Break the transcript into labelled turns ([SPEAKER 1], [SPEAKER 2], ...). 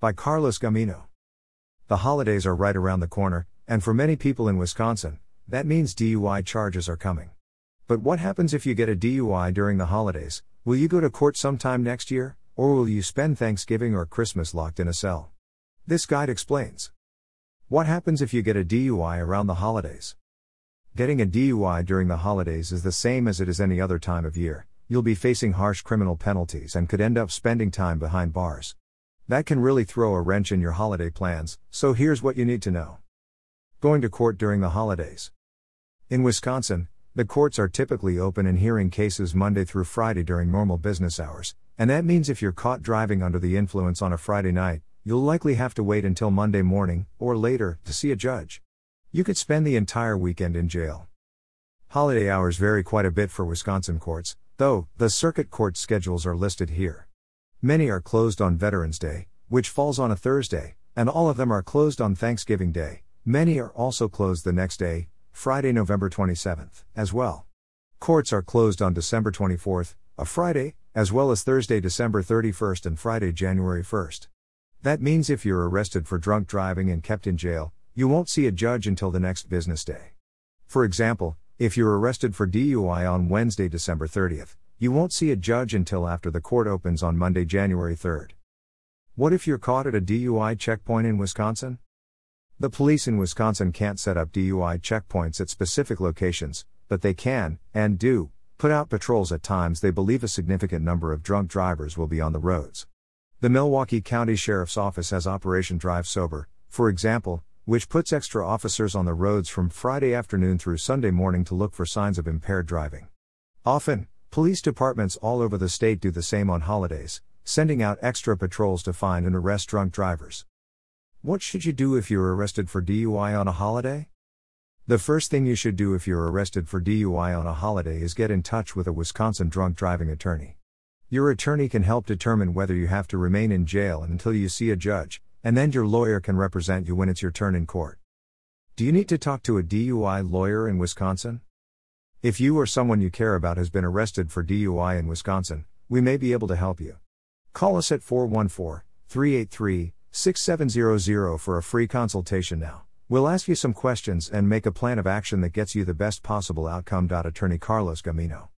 [SPEAKER 1] by Carlos Gamino. The holidays are right around the corner, and for many people in Wisconsin, that means DUI charges are coming. But what happens if you get a DUI during the holidays? Will you go to court sometime next year, or will you spend Thanksgiving or Christmas locked in a cell? This guide explains. What happens if you get a DUI around the holidays? Getting a DUI during the holidays is the same as it is any other time of year. You'll be facing harsh criminal penalties and could end up spending time behind bars. That can really throw a wrench in your holiday plans, so here's what you need to know. Going to court during the holidays. In Wisconsin, the courts are typically open and hearing cases Monday through Friday during normal business hours, and that means if you're caught driving under the influence on a Friday night, you'll likely have to wait until Monday morning, or later, to see a judge. You could spend the entire weekend in jail. Holiday hours vary quite a bit for Wisconsin courts, though, the circuit court schedules are listed here. Many are closed on Veterans Day, which falls on a Thursday, and all of them are closed on Thanksgiving Day. Many are also closed the next day, Friday, November 27th, as well. Courts are closed on December 24th, a Friday, as well as Thursday, December 31st and Friday, January 1st. That means if you're arrested for drunk driving and kept in jail, you won't see a judge until the next business day. For example, if you're arrested for DUI on Wednesday, December 30th, you won't see a judge until after the court opens on Monday, January 3rd. What if you're caught at a DUI checkpoint in Wisconsin? The police in Wisconsin can't set up DUI checkpoints at specific locations, but they can, and do, put out patrols at times they believe a significant number of drunk drivers will be on the roads. The Milwaukee County Sheriff's Office has Operation Drive Sober, for example, which puts extra officers on the roads from Friday afternoon through Sunday morning to look for signs of impaired driving. Often, police departments all over the state do the same on holidays, sending out extra patrols to find and arrest drunk drivers. What should you do if you're arrested for DUI on a holiday? The first thing you should do if you're arrested for DUI on a holiday is get in touch with a Wisconsin drunk driving attorney. Your attorney can help determine whether you have to remain in jail until you see a judge, and then your lawyer can represent you when it's your turn in court. Do you need to talk to a DUI lawyer in Wisconsin? If you or someone you care about has been arrested for DUI in Wisconsin, we may be able to help you. Call us at 414 383 6700 for a free consultation now. We'll ask you some questions and make a plan of action that gets you the best possible outcome. Attorney Carlos Gamino